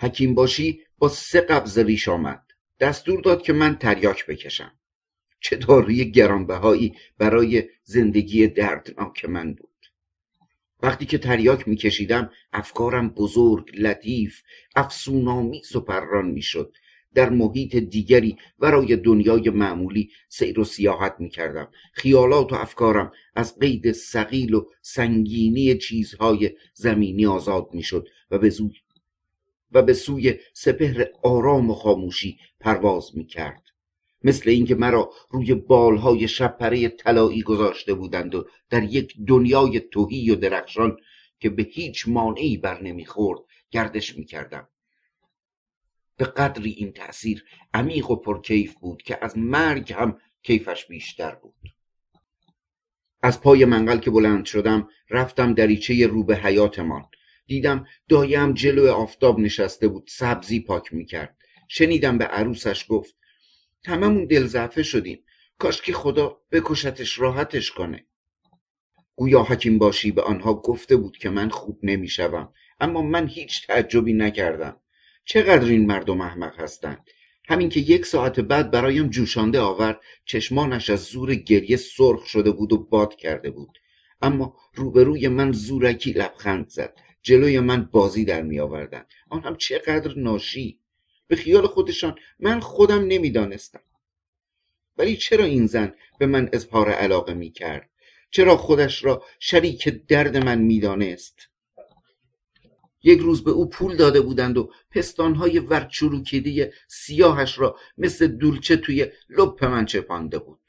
حکیم باشی با سه قبض ریش آمد. دستور داد که من تریاک بکشم. چه داروی گرانبهایی برای زندگی دردناک من بود. وقتی که تریاک میکشیدم افکارم بزرگ لطیف افسونامیز و پران می‌شد. در محیط دیگری ورای دنیای معمولی سیر و سیاحت می‌کردم. خیالات و افکارم از قید سقیل و سنگینی چیزهای زمینی آزاد می‌شد و به و به سوی سپهر آرام و خاموشی پرواز می‌کرد. مثل اینکه مرا روی بالهای شبپره طلایی گذاشته بودند و در یک دنیای توهی و درخشان که به هیچ مانعی بر نمی‌خورد گردش می‌کردم. به قدری این تأثیر عمیق و پرکیف بود که از مرگ هم کیفش بیشتر بود. از پای منقل که بلند شدم رفتم دریچه رو به حیاتمان دیدم دایم جلو آفتاب نشسته بود سبزی پاک می‌کرد. شنیدم به عروسش گفت هممون دل شدیم. کاش که خدا بکشتش راحتش کنه. گویا حکیم باشی به آنها گفته بود که من خوب نمی‌شوم اما من هیچ تعجبی نکردم. چقدر این مردم احمق هستند؟ همین که یک ساعت بعد برایم جوشانده آورد چشمانش از زور گریه سرخ شده بود و باد کرده بود. اما روبروی من زورکی لبخند زد. جلوی من بازی در می آوردن. آن هم چقدر ناشی. به خیال خودشان من خودم نمی‌دانستم. ولی چرا این زن به من اظهار علاقه می کرد؟ چرا خودش را شریک درد من می‌دانست یک روز به او پول داده بودند و پستانهای ورچروکیدی سیاهش را مثل دولچه توی لپ من چپانده بود.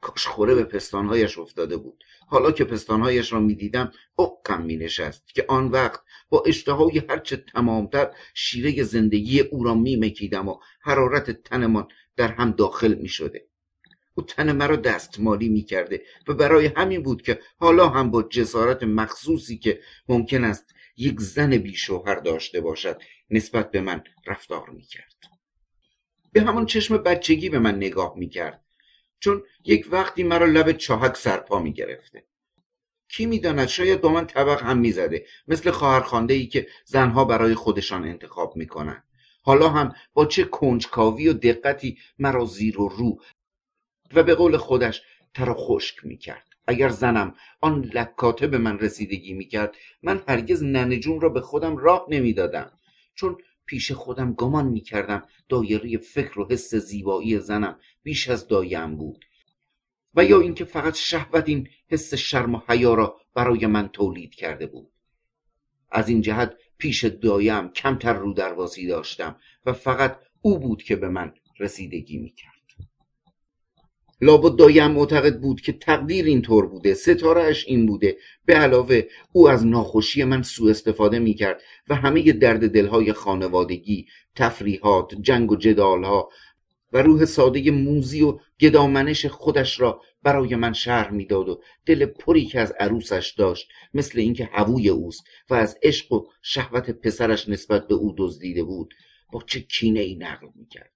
کاش خوره به پستانهایش افتاده بود. حالا که پستانهایش را می‌دیدم اقم می نشست که آن وقت با اشتهای هرچه تمامتر شیره زندگی او را می مکیدم و حرارت تنمان در هم داخل می شده او تن مرا دستمالی می کرده و برای همین بود که حالا هم با جسارت مخصوصی که ممکن است یک زن بی شوهر داشته باشد نسبت به من رفتار می کرد به همان چشم بچگی به من نگاه می کرد چون یک وقتی مرا لب چاهک سرپا می گرفته کی می‌داند؟ شاید با من طبق هم می‌زده. مثل خواهرخوانده ای که زنها برای خودشان انتخاب می‌کنند. حالا هم با چه کنجکاوی و دقتی مرا زیر و رو و به قول خودش ترا خشک می‌کرد. اگر زنم آن لکاته به من رسیدگی می‌کرد من هرگز ننجون را به خودم راه نمی‌دادم. چون پیش خودم گمان می‌کردم دایره فکر و حس زیبایی زنم بیش از دایم بود. و یا اینکه فقط شهوت این حس شرم و حیا را برای من تولید کرده بود. از این جهت پیش دایم کمتر رو درواسی داشتم و فقط او بود که به من رسیدگی می‌کرد. لابد دایم معتقد بود که تقدیر اینطور بوده ستارهش این بوده. به علاوه او از ناخوشی من سوء استفاده می کرد و همه درد دلهای خانوادگی تفریحات جنگ و جدالها و روح ساده موزی و گدامنش خودش را برای من شهر می‌داد و دل پری که از عروسش داشت مثل اینکه هووی اوست و از عشق و شهوت پسرش نسبت به او دزدیده بود با چه کینه ای نقل می‌کرد؟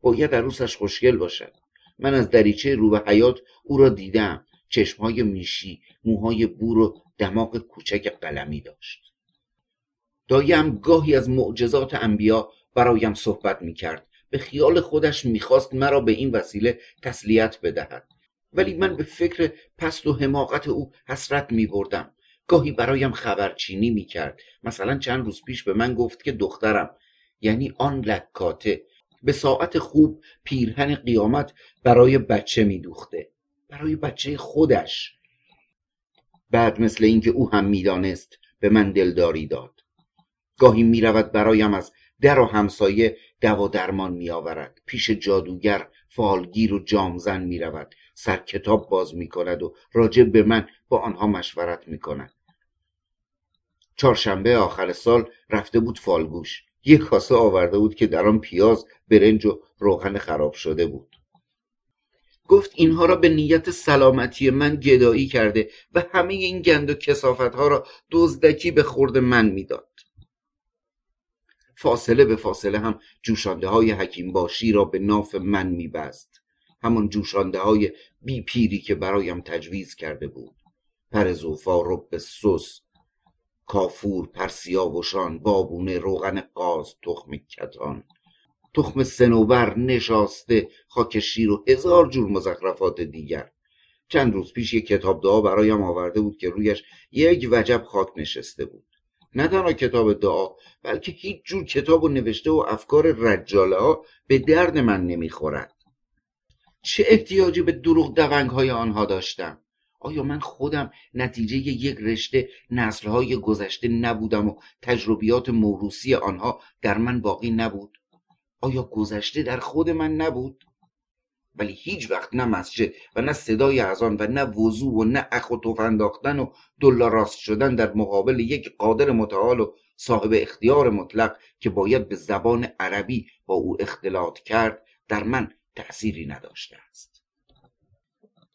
باید عروسش خوشگل باشد. من از دریچه رو به حیات او را دیدم. چشمهای میشی موهای بور و دماغ کوچک قلمی داشت. دایم گاهی از معجزات انبیا برایم صحبت می‌کرد. به خیال خودش می‌خواست مرا به این وسیله تسلیت بدهد. ولی من به فکر پست و حماقت او حسرت میبردم. گاهی برایم خبرچینی می‌کرد. مثلا چند روز پیش به من گفت که دخترم یعنی آن لکاته به ساعت خوب پیرهن قیامت برای بچه میدوخته برای بچه خودش. بعد مثل اینکه او هم می‌دانست به من دلداری داد. گاهی می‌رود برایم از در و همسایه دوا درمان میآورد. پیش جادوگر فالگیر و جامزن می‌رود. سر کتاب باز می‌کند و راجع به من با آنها مشورت می‌کند. چهارشنبه آخر سال رفته بود فالگوش. یک کاسه آورده بود که در آن پیاز برنج و روغن خراب شده بود. گفت اینها را به نیت سلامتی من گدایی کرده و همه این گند و کسافت ها را دزدکی به خورد من می‌داد. فاصله به فاصله هم جوشانده های حکیم باشی را به ناف من میبست. همان جوشانده های بی پیری که برایم تجویز کرده بود. پر زوفا رب سس کافور پرسیاوشان بابونه روغن قاز تخم کتان. تخم سنوبر نشاسته خاک شیر و هزار جور مزخرفات دیگر. چند روز پیش یک کتاب دعا برایم آورده بود که رویش یک وجب خاک نشسته بود. نه تنها کتاب دعا بلکه هیچ جور کتاب و نوشته و افکار رجاله ها به درد من نمی‌خورد. چه احتیاجی به دروغ دونگ های آنها داشتم؟ آیا من خودم نتیجه یک رشته نسلهای گذشته نبودم و تجربیات موروسی آنها در من باقی نبود؟ آیا گذشته در خود من نبود؟ ولی هیچ وقت نه مسجد و نه صدای اذان و نه وضوع و نه اخ و توف انداختن و دلا راست شدن در مقابل یک قادر متعال و صاحب اختیار مطلق که باید به زبان عربی با او اختلاط کرد در من تأثیری نداشته است.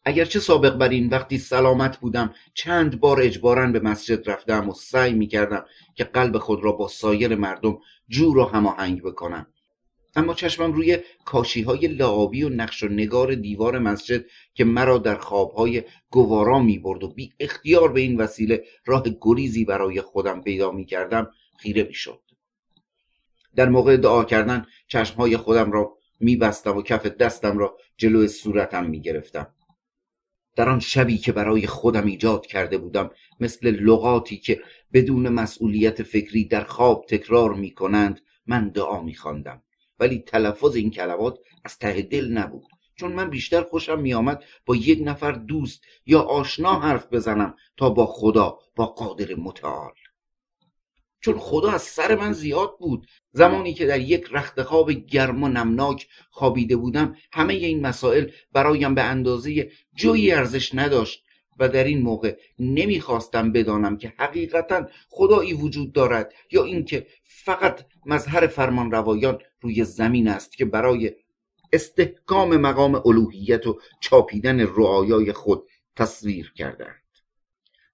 اگرچه سابق بر این وقتی سلامت بودم چند بار اجبارا به مسجد رفتم و سعی می کردم که قلب خود را با سایر مردم جور و هماهنگ بکنم اما چشمم روی کاشی های لعابی و نقش و نگار دیوار مسجد که مرا در خوابهای گوارا می برد و بی اختیار به این وسیله راه گریزی برای خودم پیدا می کردم خیره می شد. در موقع دعا کردن چشمهای خودم را می بستم و کف دستم را جلو صورتم می گرفتم. در آن شبی که برای خودم ایجاد کرده بودم مثل لغاتی که بدون مسئولیت فکری در خواب تکرار می کنند من دعا می خواندم. ولی تلفظ این کلمات از ته دل نبود چون من بیشتر خوشم میآمد با یک نفر دوست یا آشنا حرف بزنم تا با خدا با قادر متعال چون خدا از سر من زیاد بود. زمانی که در یک رخت خواب گرم و نمناک خوابیده بودم همه این مسائل برایم به اندازه جویی ارزش نداشت و در این موقع نمی‌خواستم بدانم که حقیقتا خدایی وجود دارد یا اینکه فقط مظهر فرمان روایان روی زمین است که برای استحکام مقام الوهیت و چاپیدن رعایای خود تصویر کردند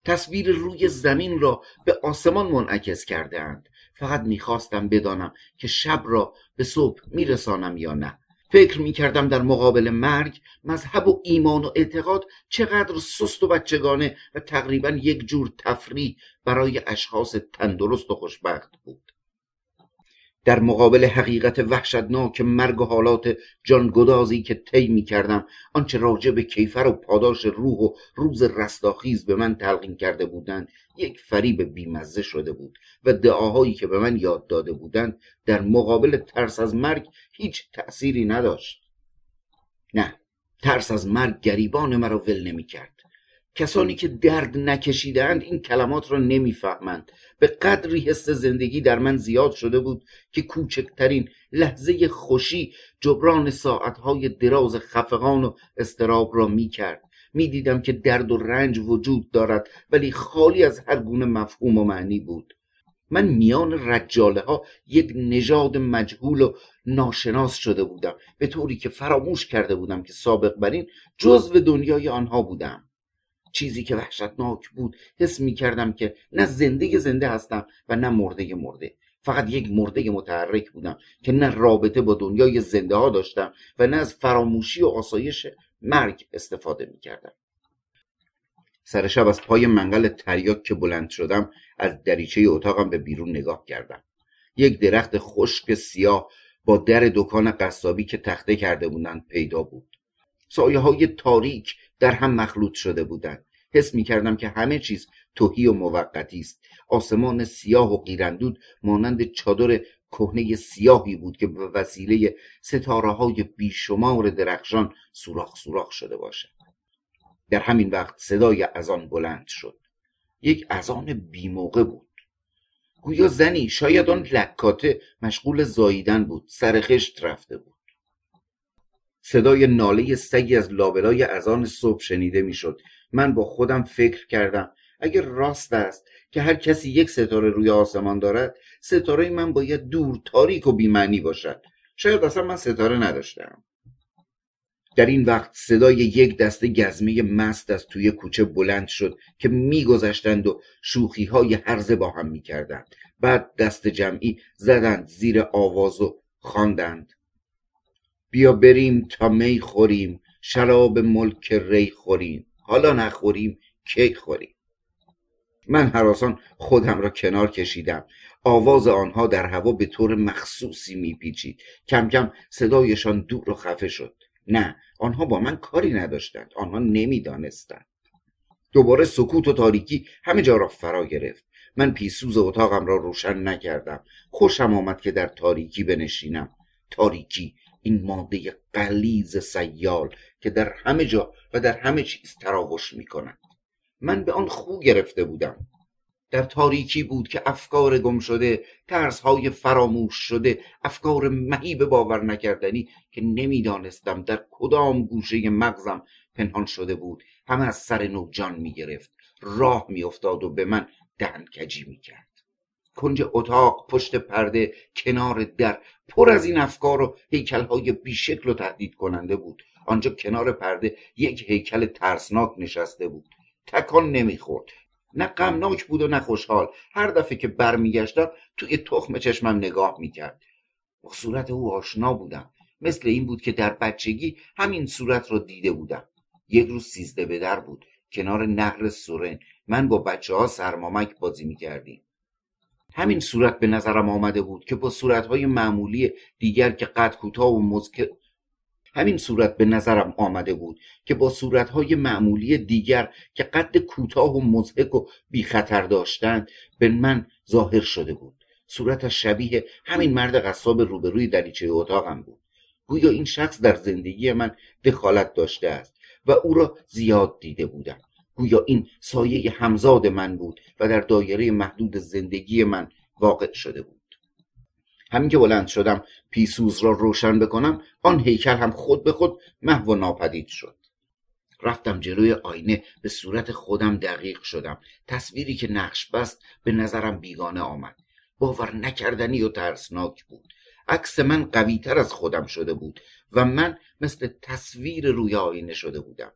تصویر روی زمین را به آسمان منعکس کردهاند. فقط می‌خواستم بدانم که شب را به صبح میرسانم یا نه. فکر می کردم در مقابل مرگ مذهب و ایمان و اعتقاد چقدر سست و بچگانه و تقریبا یک جور تفریح برای اشخاص تندرست و خوشبخت بود. در مقابل حقیقت وحشتناک مرگ و حالات جانگدازی که طی می کردم آنچه راجع به کیفر و پاداش روح و روز رستاخیز به من تلقین کرده بودند یک فریب بیمزه شده بود و دعاهایی که به من یاد داده بودند در مقابل ترس از مرگ هیچ تأثیری نداشت. نه ترس از مرگ گریبان مرا ول نمی کرد کسانی که درد نکشیدند این کلمات را نمی‌فهمند. به قدری حس زندگی در من زیاد شده بود که کوچکترین لحظه خوشی جبران ساعتهای دراز خفقان و استراب را می‌کرد. می‌دیدم که درد و رنج وجود دارد ولی خالی از هر گونه مفهوم و معنی بود. من میان رجاله ها یک نژاد مجهول و ناشناس شده بودم به طوری که فراموش کرده بودم که سابق بر این جزو دنیای آنها بودم. چیزی که وحشتناک بود حس می کردم که نه زنده زنده هستم و نه مرده مرده. فقط یک مرده متحرک بودم که نه رابطه با دنیای زنده ها داشتم و نه از فراموشی و آسایش مرگ استفاده می کردم سر شب از پای منقل تریاک که بلند شدم از دریچه اتاقم به بیرون نگاه کردم. یک درخت خشک سیاه با در دکان قصابی که تخته کرده بودند پیدا بود. سایه های تاریک در هم مخلوط شده بودند. حس می کردم که همه چیز توهی و موقتی است. آسمان سیاه و قیرندود مانند چادر کهنه سیاهی بود که به وسیله ستاره های بیشمار درخشان سوراخ سوراخ شده باشد. در همین وقت صدای اذان بلند شد. یک اذان بیموقع بود. گویا زنی شاید آن لکاته مشغول زاییدن بود سرخشت رفته بود. صدای ناله سگی از لابلای اذان صبح شنیده می‌شد. من با خودم فکر کردم اگر راست است که هر کسی یک ستاره روی آسمان دارد ستاره من باید دور تاریک و بیمعنی باشد. شاید اصلا من ستاره نداشتم در این وقت صدای یک دسته گزمه مست از توی کوچه بلند شد که میگذشتند و شوخی های هرزه با هم می‌کردند. بعد دست جمعی زدند زیر آواز و خواندند. بیا بریم تا می خوریم شراب ملک ری خوریم. حالا نخوریم کی خوریم؟ من حراسان خودم را کنار کشیدم. آواز آنها در هوا به طور مخصوصی میپیچید. کم کم صدایشان دور و خفه شد. نه آنها با من کاری نداشتند. آنها نمی‌دانستند. دوباره سکوت و تاریکی همه جا را فرا گرفت. من پیسوز اتاقم را روشن نکردم. خوشم آمد که در تاریکی بنشینم. تاریکی این ماده قلیز سیال که در همه جا و در همه چیز تراوش می کند من به آن خو گرفته بودم. در تاریکی بود که افکار گم شده های فراموش شده افکار مهیب باور نکردنی که نمی‌دانستم در کدام گوشه مغزم پنهان شده بود. همه از سر نو جان می‌گرفت. راه میافتاد و به من دهنکجی می‌کرد. کنج اتاق پشت پرده کنار در پر از این افکار و هیکلهای بیشکل و تهدید کننده بود. آنجا کنار پرده یک هیکل ترسناک نشسته بود. تکان نمی‌خورد. نه غمناک بود و نه خوشحال. هر دفعه که برمیگشتم توی تخم چشمم نگاه می‌کرد. با صورت او آشنا بودم. مثل این بود که در بچگی همین صورت را دیده بودم. یک روز سیزده به در بود. کنار نهر سورن. من با بچه ها سرمامک بازی می‌کردیم. همین صورت به نظرم آمده بود که با صورتهای معمولی دیگر که قد کوتاه و مزک همین صورت به نظرم آمده بود که با صورتهای معمولی دیگر که قد کوتاه و مزهک و بی خطر داشتند به من ظاهر شده بود. صورتش شبیه همین مرد قصاب روبروی دریچه اتاقم بود. گویا این شخص در زندگی من دخالت داشته است و او را زیاد دیده بودم. گویا این سایه همزاد من بود و در دایره محدود زندگی من واقع شده بود. همین که بلند شدم پیسوز را روشن بکنم آن هیکل هم خود به خود محو و ناپدید شد. رفتم جلوی آینه به صورت خودم دقیق شدم. تصویری که نقش بست به نظرم بیگانه آمد. باور نکردنی و ترسناک بود. عکس من قویتر از خودم شده بود و من مثل تصویر روی آینه شده بودم.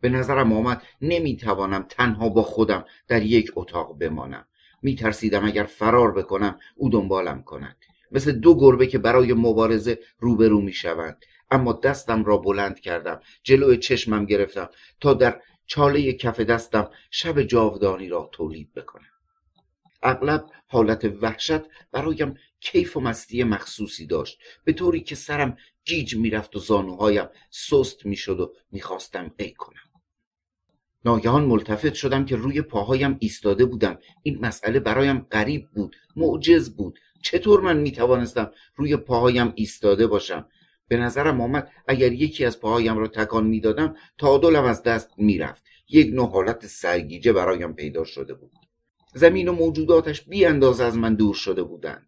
به نظرم آمد نمی‌توانم تنها با خودم در یک اتاق بمانم. میترسیدم اگر فرار بکنم او دنبالم کند. مثل دو گربه که برای مبارزه روبرو می‌شوند. اما دستم را بلند کردم جلوی چشمم گرفتم تا در چاله کف دستم شب جاودانی را تولید بکنم. اغلب حالت وحشت برایم کیف و مستی مخصوصی داشت. به طوری که سرم گیج می‌رفت و زانوهایم سست می‌شد و می‌خواستم ای کنم. ناگهان ملتفت شدم که روی پاهایم ایستاده بودم. این مسئله برایم غریب بود معجز بود. چطور من می‌توانستم روی پاهایم ایستاده باشم؟ به نظرم آمد اگر یکی از پاهایم را تکان می‌دادم تعادلم از دست می‌رفت. یک نوع حالت سرگیجه برایم پیدا شده بود. زمین و موجوداتش بی اندازه از من دور شده بودند.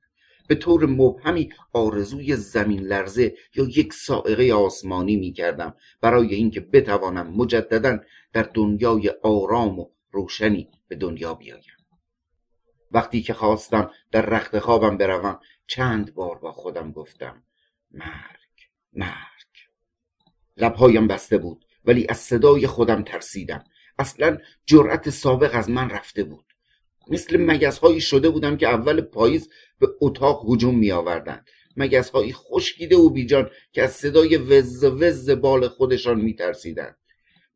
به طور مبهمی آرزوی زمین لرزه یا یک سائقه آسمانی می کردم برای اینکه بتوانم مجددا در دنیای آرام و روشنی به دنیا بیایم. وقتی که خواستم در رخت خوابم بروم چند بار با خودم گفتم مرگ مرگ. لبهایم بسته بود ولی از صدای خودم ترسیدم. اصلا جرأت سابق از من رفته بود. مثل مگزهایی شده بودم که اول پاییز به اتاق هجوم می آوردن مگزهایی خشکیده و بیجان که از صدای وز وز بال خودشان می ترسیدن.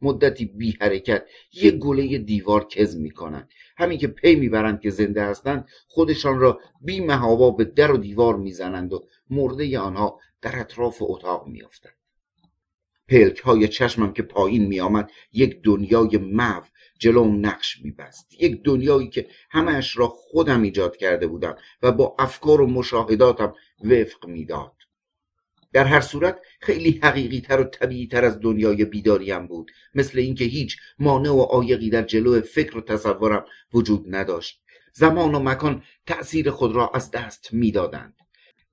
مدتی بی حرکت یک گله دیوار کز می کنند همین که پی می‌برند که زنده هستند خودشان را بی محابا به در و دیوار می‌زنند و مرده آنها در اطراف اتاق میافتند. پلک های چشمم که پایین میآمد یک دنیای مو جلوم نقش میبست. یک دنیایی که همش را خودم ایجاد کرده بودم و با افکار و مشاهداتم وفق می‌داد. در هر صورت خیلی حقیقی تر و طبیعی تر از دنیای بیداریم بود. مثل اینکه هیچ مانع و عایقی در جلو فکر و تصورم وجود نداشت. زمان و مکان تأثیر خود را از دست می‌دادند.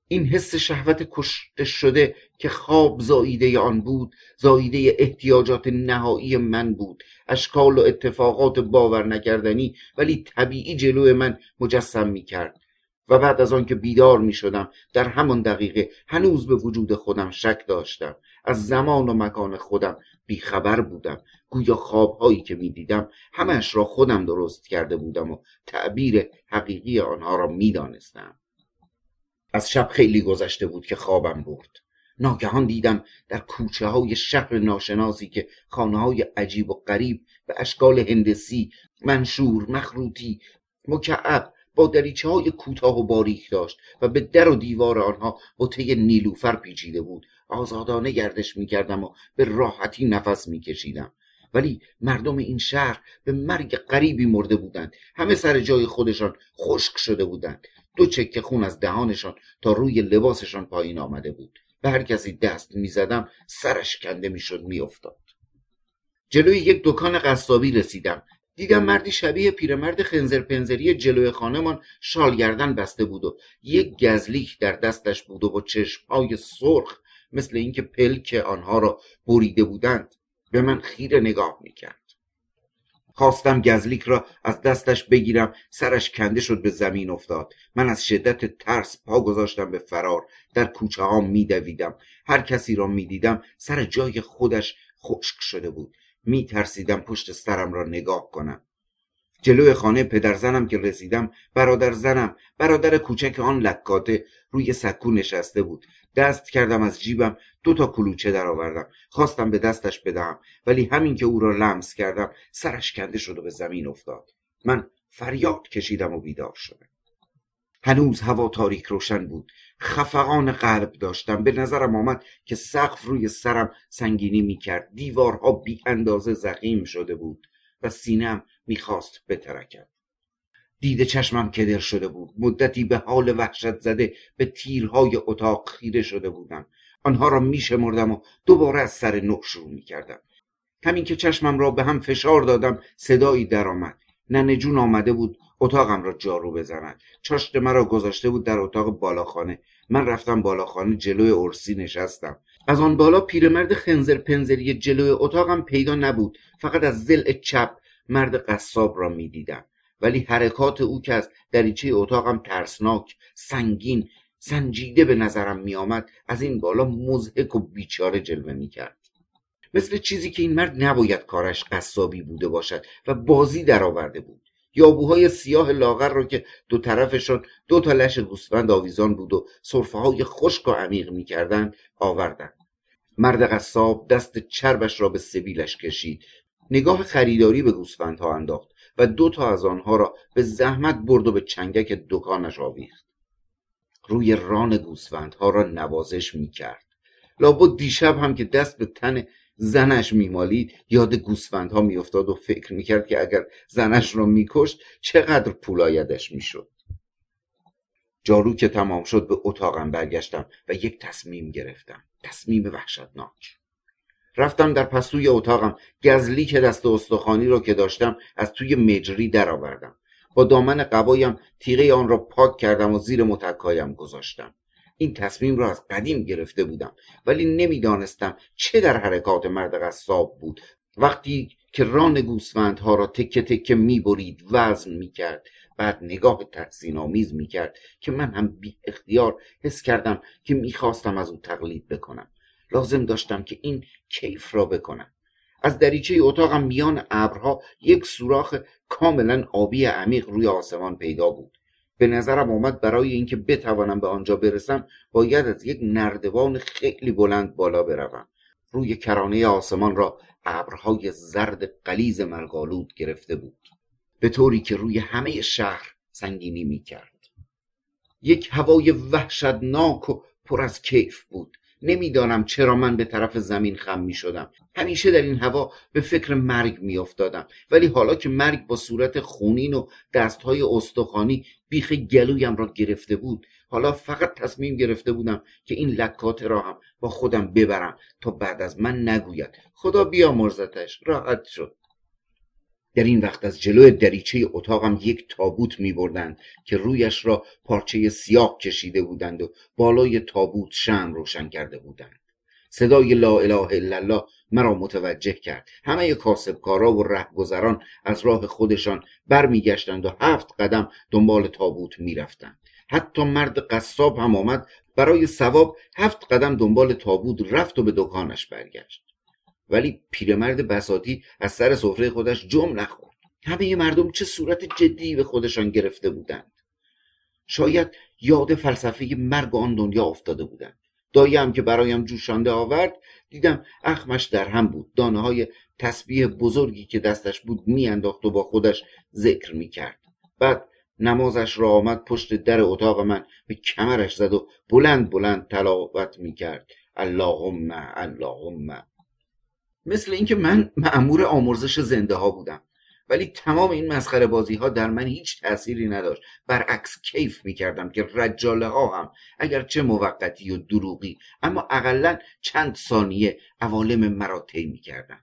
این حس شهوت کشته شده که خواب زاییده آن بود زاییده احتیاجات نهایی من بود. اشکال و اتفاقات باور نکردنی ولی طبیعی جلو من مجسم می کرد و بعد از آن که بیدار می شدم در همان دقیقه هنوز به وجود خودم شک داشتم. از زمان و مکان خودم بیخبر بودم. گویا خوابهایی که می دیدم همش را خودم درست کرده بودم و تعبیر حقیقی آنها را می دانستم. از شب خیلی گذشته بود که خوابم برد. ناگهان دیدم در کوچه های شهر ناشناسی که خانه های عجیب و غریب به اشکال هندسی منشور مخروطی مکعب با دریچه های کوتاه و باریک داشت و به در و دیوار آنها بطه نیلوفر پیچیده بود. آزادانه گردش می‌کردم و به راحتی نفس میکشیدم. ولی مردم این شهر به مرگ غریبی مرده بودند. همه سر جای خودشان خشک شده بودند. دو چکه خون از دهانشان تا روی لباسشان پایین آمده بود. به هر کسی دست می‌زدم سرش کنده می‌شد میافتاد. جلوی یک دکان قصابی رسیدم. دیدم مردی شبیه پیرمرد خنزر پنزری جلوی خانمان شالگردن بسته بود و یک گزلیک در دستش بود و با چشمهای سرخ مثل اینکه پلک آنها را بریده بودند به من خیره نگاه می‌کرد. خواستم گزلیک را از دستش بگیرم سرش کنده شد به زمین افتاد. من از شدت ترس پا گذاشتم به فرار. در کوچه ها میدویدم. هر کسی را می‌دیدم سر جای خودش خشک شده بود. میترسیدم پشت سرم را نگاه کنم. جلوی خانه پدر زنم که رسیدم برادر زنم برادر کوچک آن لکاته روی سکو نشسته بود. دست کردم از جیبم دو تا کلوچه درآوردم. خواستم به دستش بدهم ولی همین که او را لمس کردم سرش کنده شد و به زمین افتاد. من فریاد کشیدم و بیدار شدم. هنوز هوا تاریک روشن بود. خفقان قلب داشتم. به نظرم آمد که سقف روی سرم سنگینی می‌کرد. دیوارها بی اندازه زخیم شده بود و سینم می‌خواست بترکد. دید چشمم کدر شده بود. مدتی به حال وحشت زده به تیرهای اتاق خیره شده بودم. آنها را میشمردم و دوباره از سر نو شروع می‌کردم. همین که چشمم را به هم فشار دادم صدایی درآمد. ننه جون آمده بود. اتاقم را جارو بزند. چاشت مرا گذاشته بود در اتاق بالاخانه. من رفتم بالاخانه جلوی ارسی نشستم. از آن بالا پیرمرد خنزر پنزری جلوی اتاقم پیدا نبود. فقط از زل چپ مرد قصاب را می‌دیدم. ولی حرکات او که از دریچه اتاقم ترسناک سنگین سنجیده به نظرم میآمد از این بالا مزهک و بیچاره جلوه می‌کرد. مثل چیزی که این مرد نباید کارش قصابی بوده باشد و بازی درآورده بود. یابوهای سیاه لاغر را که دو طرفشان دو تا لش گوسفند آویزان بود و صرفه های خشک و عمیق می‌کردند آوردند. مرد قصاب دست چربش را به سبیلش کشید. نگاه خریداری به گوسفندها انداخت و دو تا از آنها را به زحمت برد و به چنگک دکانش آویخت. روی ران گوسفندها را نوازش می‌کرد. لابد دیشب هم که دست به تن زنش میمالید یاد گوسفندها میافتاد و فکر می‌کرد که اگر زنش را میکشت چقدر پولایدش می‌شد. جارو که تمام شد به اتاقم برگشتم و یک تصمیم گرفتم. تصمیم وحشتناک. رفتم در پستوی اتاقم. گزلی که دست استخوانی را که داشتم از توی مجری درآوردم. با دامن قبایم تیغه آن را پاک کردم و زیر متکایم گذاشتم. این تصمیم را از قدیم گرفته بودم ولی نمی‌دانستم چه در حرکات مرد قصاب بود. وقتی که ران گوسفندها را تکه تکه می‌برید وزن می‌کرد. بعد نگاه تحسین آمیز می‌کرد که من هم بی اختیار حس کردم که می‌خواستم از او تقلید بکنم. لازم داشتم که این کیف را بکنم. از دریچه اتاقم میان ابرها یک سوراخ کاملا آبی عمیق روی آسمان پیدا بود. به نظرم آمد برای اینکه بتوانم به آنجا برسم باید از یک نردبان خیلی بلند بالا بروم. روی کرانه آسمان را ابرهای زرد قلیز ملغالود گرفته بود. به طوری که روی همه شهر سنگینی می‌کرد. یک هوای وحشتناک و پر از کیف بود. نمی‌دانم چرا من به طرف زمین خم می شدم همیشه در این هوا به فکر مرگ می افتادم ولی حالا که مرگ با صورت خونین و دستهای استخوانی بیخ گلویم را گرفته بود حالا فقط تصمیم گرفته بودم که این لکات را هم با خودم ببرم تا بعد از من نگوید. خدا مرزتش راحت شد. در این وقت از جلوی دریچه اتاقم یک تابوت می بردند که رویش را پارچه سیاه کشیده بودند و بالای تابوت شم روشن کرده بودند. صدای لا اله الا الله مرا متوجه کرد. همه کاسبکارا و رهگذران از راه خودشان برمیگشتند و هفت قدم دنبال تابوت می‌رفتند. حتی مرد قصاب هم آمد. برای ثواب هفت قدم دنبال تابوت رفت و به دکانش برگشت. ولی پیرمرد بساتی از سر سفره خودش جم نخورد. همه مردم چه صورت جدی به خودشان گرفته بودند. شاید یاد فلسفه مرگ آن دنیا افتاده بودند. دایم که برایم جوشانده آورد دیدم اخمش در هم بود. دانه های تسبیح بزرگی که دستش بود میانداخت و با خودش ذکر می‌کرد. بعد نمازش را آمد پشت در اتاق من به کمرش زد و بلند بلند تلاوت می‌کرد. اللهم اللهم. مثل اینکه من معمور آمرزش زنده ها بودم. ولی تمام این مسخره بازی ها در من هیچ تأثیری نداشت. برعکس کیف می‌کردم که رجاله ها هم اگرچه موقتی و دروغی اما اقلا چند ثانیه عوالم مرا طی می‌کردن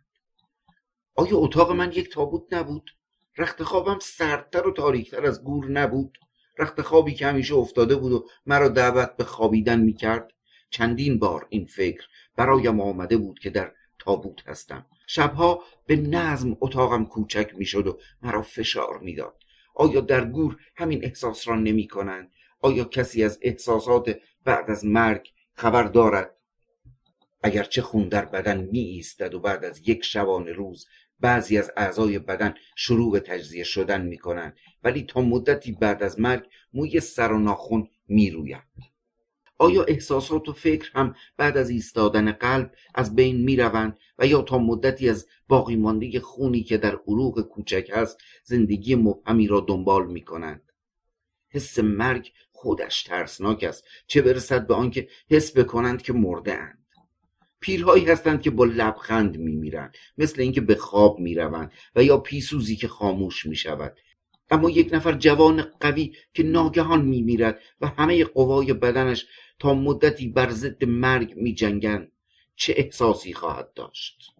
آیا اتاق من یک تابوت نبود؟ رخت خوابم سردتر و تاریکتر از گور نبود. رخت خوابی که همیشه افتاده بود و مرا دعوت به خوابیدن می‌کرد. چندین بار این فکر برایم آمده بود که در تابوت هستم شبها به نظم اتاقم کوچک می‌شد و مرا فشار می‌داد آیا در گور همین احساس را نمی کنند؟ آیا کسی از احساسات بعد از مرگ خبر دارد اگرچه خون در بدن می ایستد و بعد از یک شبانه روز بعضی از اعضای بدن شروع به تجزیه شدن می کنند ولی تا مدتی بعد از مرگ موی سر و ناخون می روید. آیا احساسات و فکر هم بعد از ایستادن قلب از بین می روند و یا تا مدتی از باقی مانده خونی که در عروق کوچک هست زندگی مبهمی را دنبال می کنند حس مرگ خودش ترسناک است. چه برسد به آنکه حس بکنند که مرده اند پیرهایی هستند که با لبخند میمیرند مثل اینکه به خواب می‌روند و یا پیسوزی که خاموش می‌شود. اما یک نفر جوان قوی که ناگهان میمیرد و همه قوای بدنش تا مدتی بر ضد مرگ می جنگن چه احساسی خواهد داشت؟